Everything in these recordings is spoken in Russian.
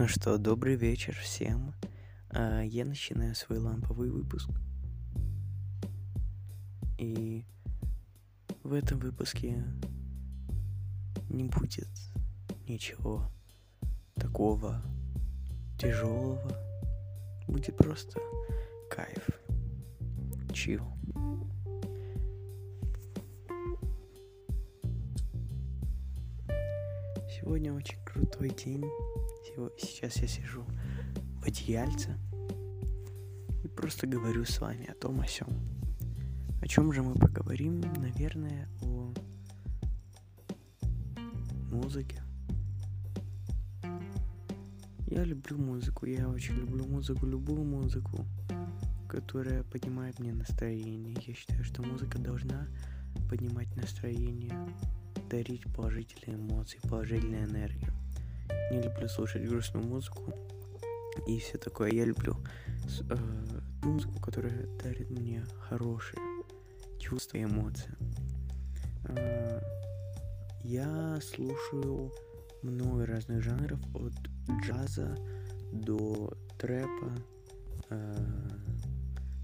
Ну что, добрый вечер всем. А, я начинаю свой ламповый выпуск. И в этом выпуске не будет ничего такого тяжелого. Будет просто кайф. Чил. Сегодня очень крутой день. Сейчас я сижу в одеяльце и просто говорю с вами о том, о сем. О чем же мы поговорим? Наверное, о музыке. Я люблю музыку, я очень люблю музыку, любую музыку, которая поднимает мне настроение. Я считаю, что музыка должна поднимать настроение, дарить положительные эмоции, положительную энергию. Не люблю слушать грустную музыку и все такое. Я люблю э, музыку, которая дарит мне хорошие чувства и эмоции. Э, я слушаю много разных жанров, от джаза до трэпа. Э,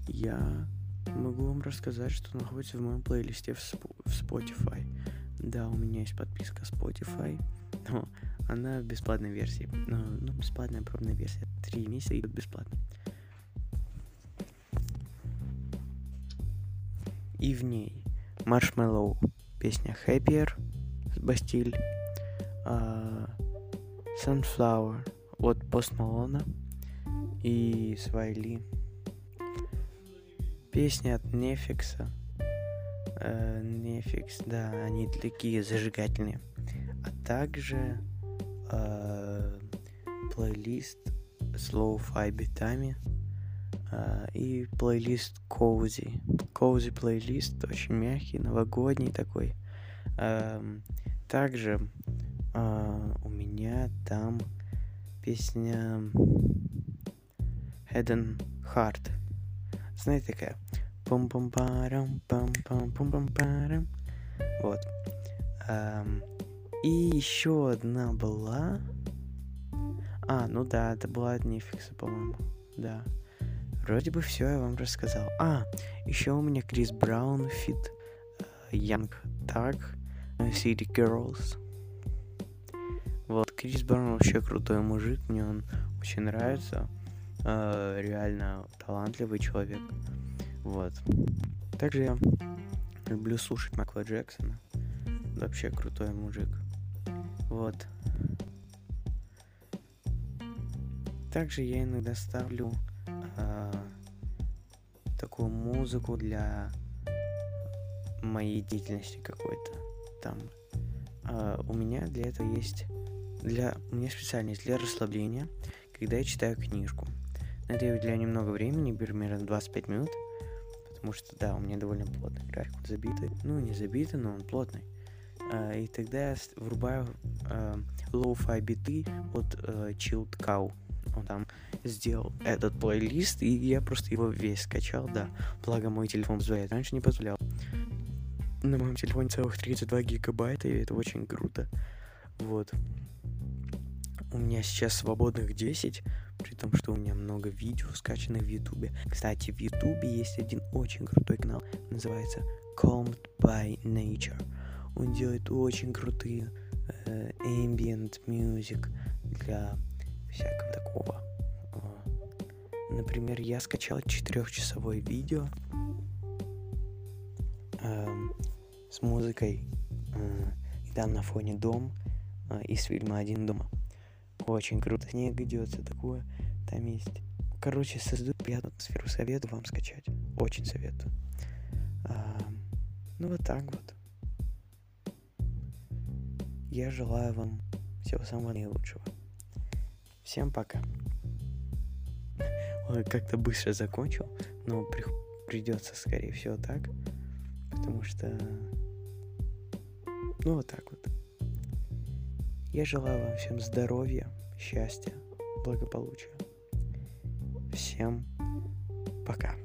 я могу вам рассказать, что находится в моем плейлисте в, в Spotify. Да, у меня есть подписка Spotify, но она в бесплатной версии. Ну, ну бесплатная пробная версия. Три месяца идут бесплатно. И в ней Marshmallow, песня Happier с Бастиль, uh, Sunflower от Post Malone и Swae Lee. Песня от NEFFEX а э, NEFFEX, да, они такие зажигательные. А также э, плейлист с lo-fi битами э, и плейлист Cozy. Cozy плейлист, очень мягкий, новогодний такой. Э, также э, у меня там песня and Heart. Знаете такая? пум пум парам пам пам пум пам парам Вот. Um, и еще одна была. А, ну да, это была от NEFFEX а, по-моему. Да. Вроде бы все я вам рассказал. А, еще у меня Chris Brown, feat Young Tag, City Girls. Вот, Крис Браун вообще крутой мужик, мне он очень нравится. Э, реально талантливый человек. Вот. Также я люблю слушать Майкла Джексона. Вообще крутой мужик. Вот. Также я иногда ставлю э, такую музыку для моей деятельности какой-то. Там э, у меня для этого есть для у меня специальность для расслабления, когда я читаю книжку. На это я немного времени, примерно 25 минут потому что, да, у меня довольно плотный график, забитый, ну, не забитый, но он плотный. А, и тогда я врубаю а, low-fi биты от а, Chilled Cow. Он там сделал этот плейлист, и я просто его весь скачал, да. Благо мой телефон позволяет, раньше не позволял. На моем телефоне целых 32 гигабайта, и это очень круто. Вот. У меня сейчас свободных 10, при том, что у меня много видео скачанных в Ютубе. Кстати, в Ютубе есть один очень крутой канал, называется Calmed by Nature. Он делает очень крутые э, ambient music для всякого такого. Например, я скачал четырехчасовое видео э, с музыкой, э, и там на фоне дом э, из фильма «Один дома». Очень круто. Снег идет, такое. Там есть. Короче, создают приятную атмосферу. Советую вам скачать. Очень советую. А, ну вот так вот. Я желаю вам всего самого наилучшего. Всем пока. Ой, как-то быстро закончил, но при... придется, скорее всего, так. Потому что... Ну, вот так вот. Я желаю вам всем здоровья, счастья, благополучия. Всем пока.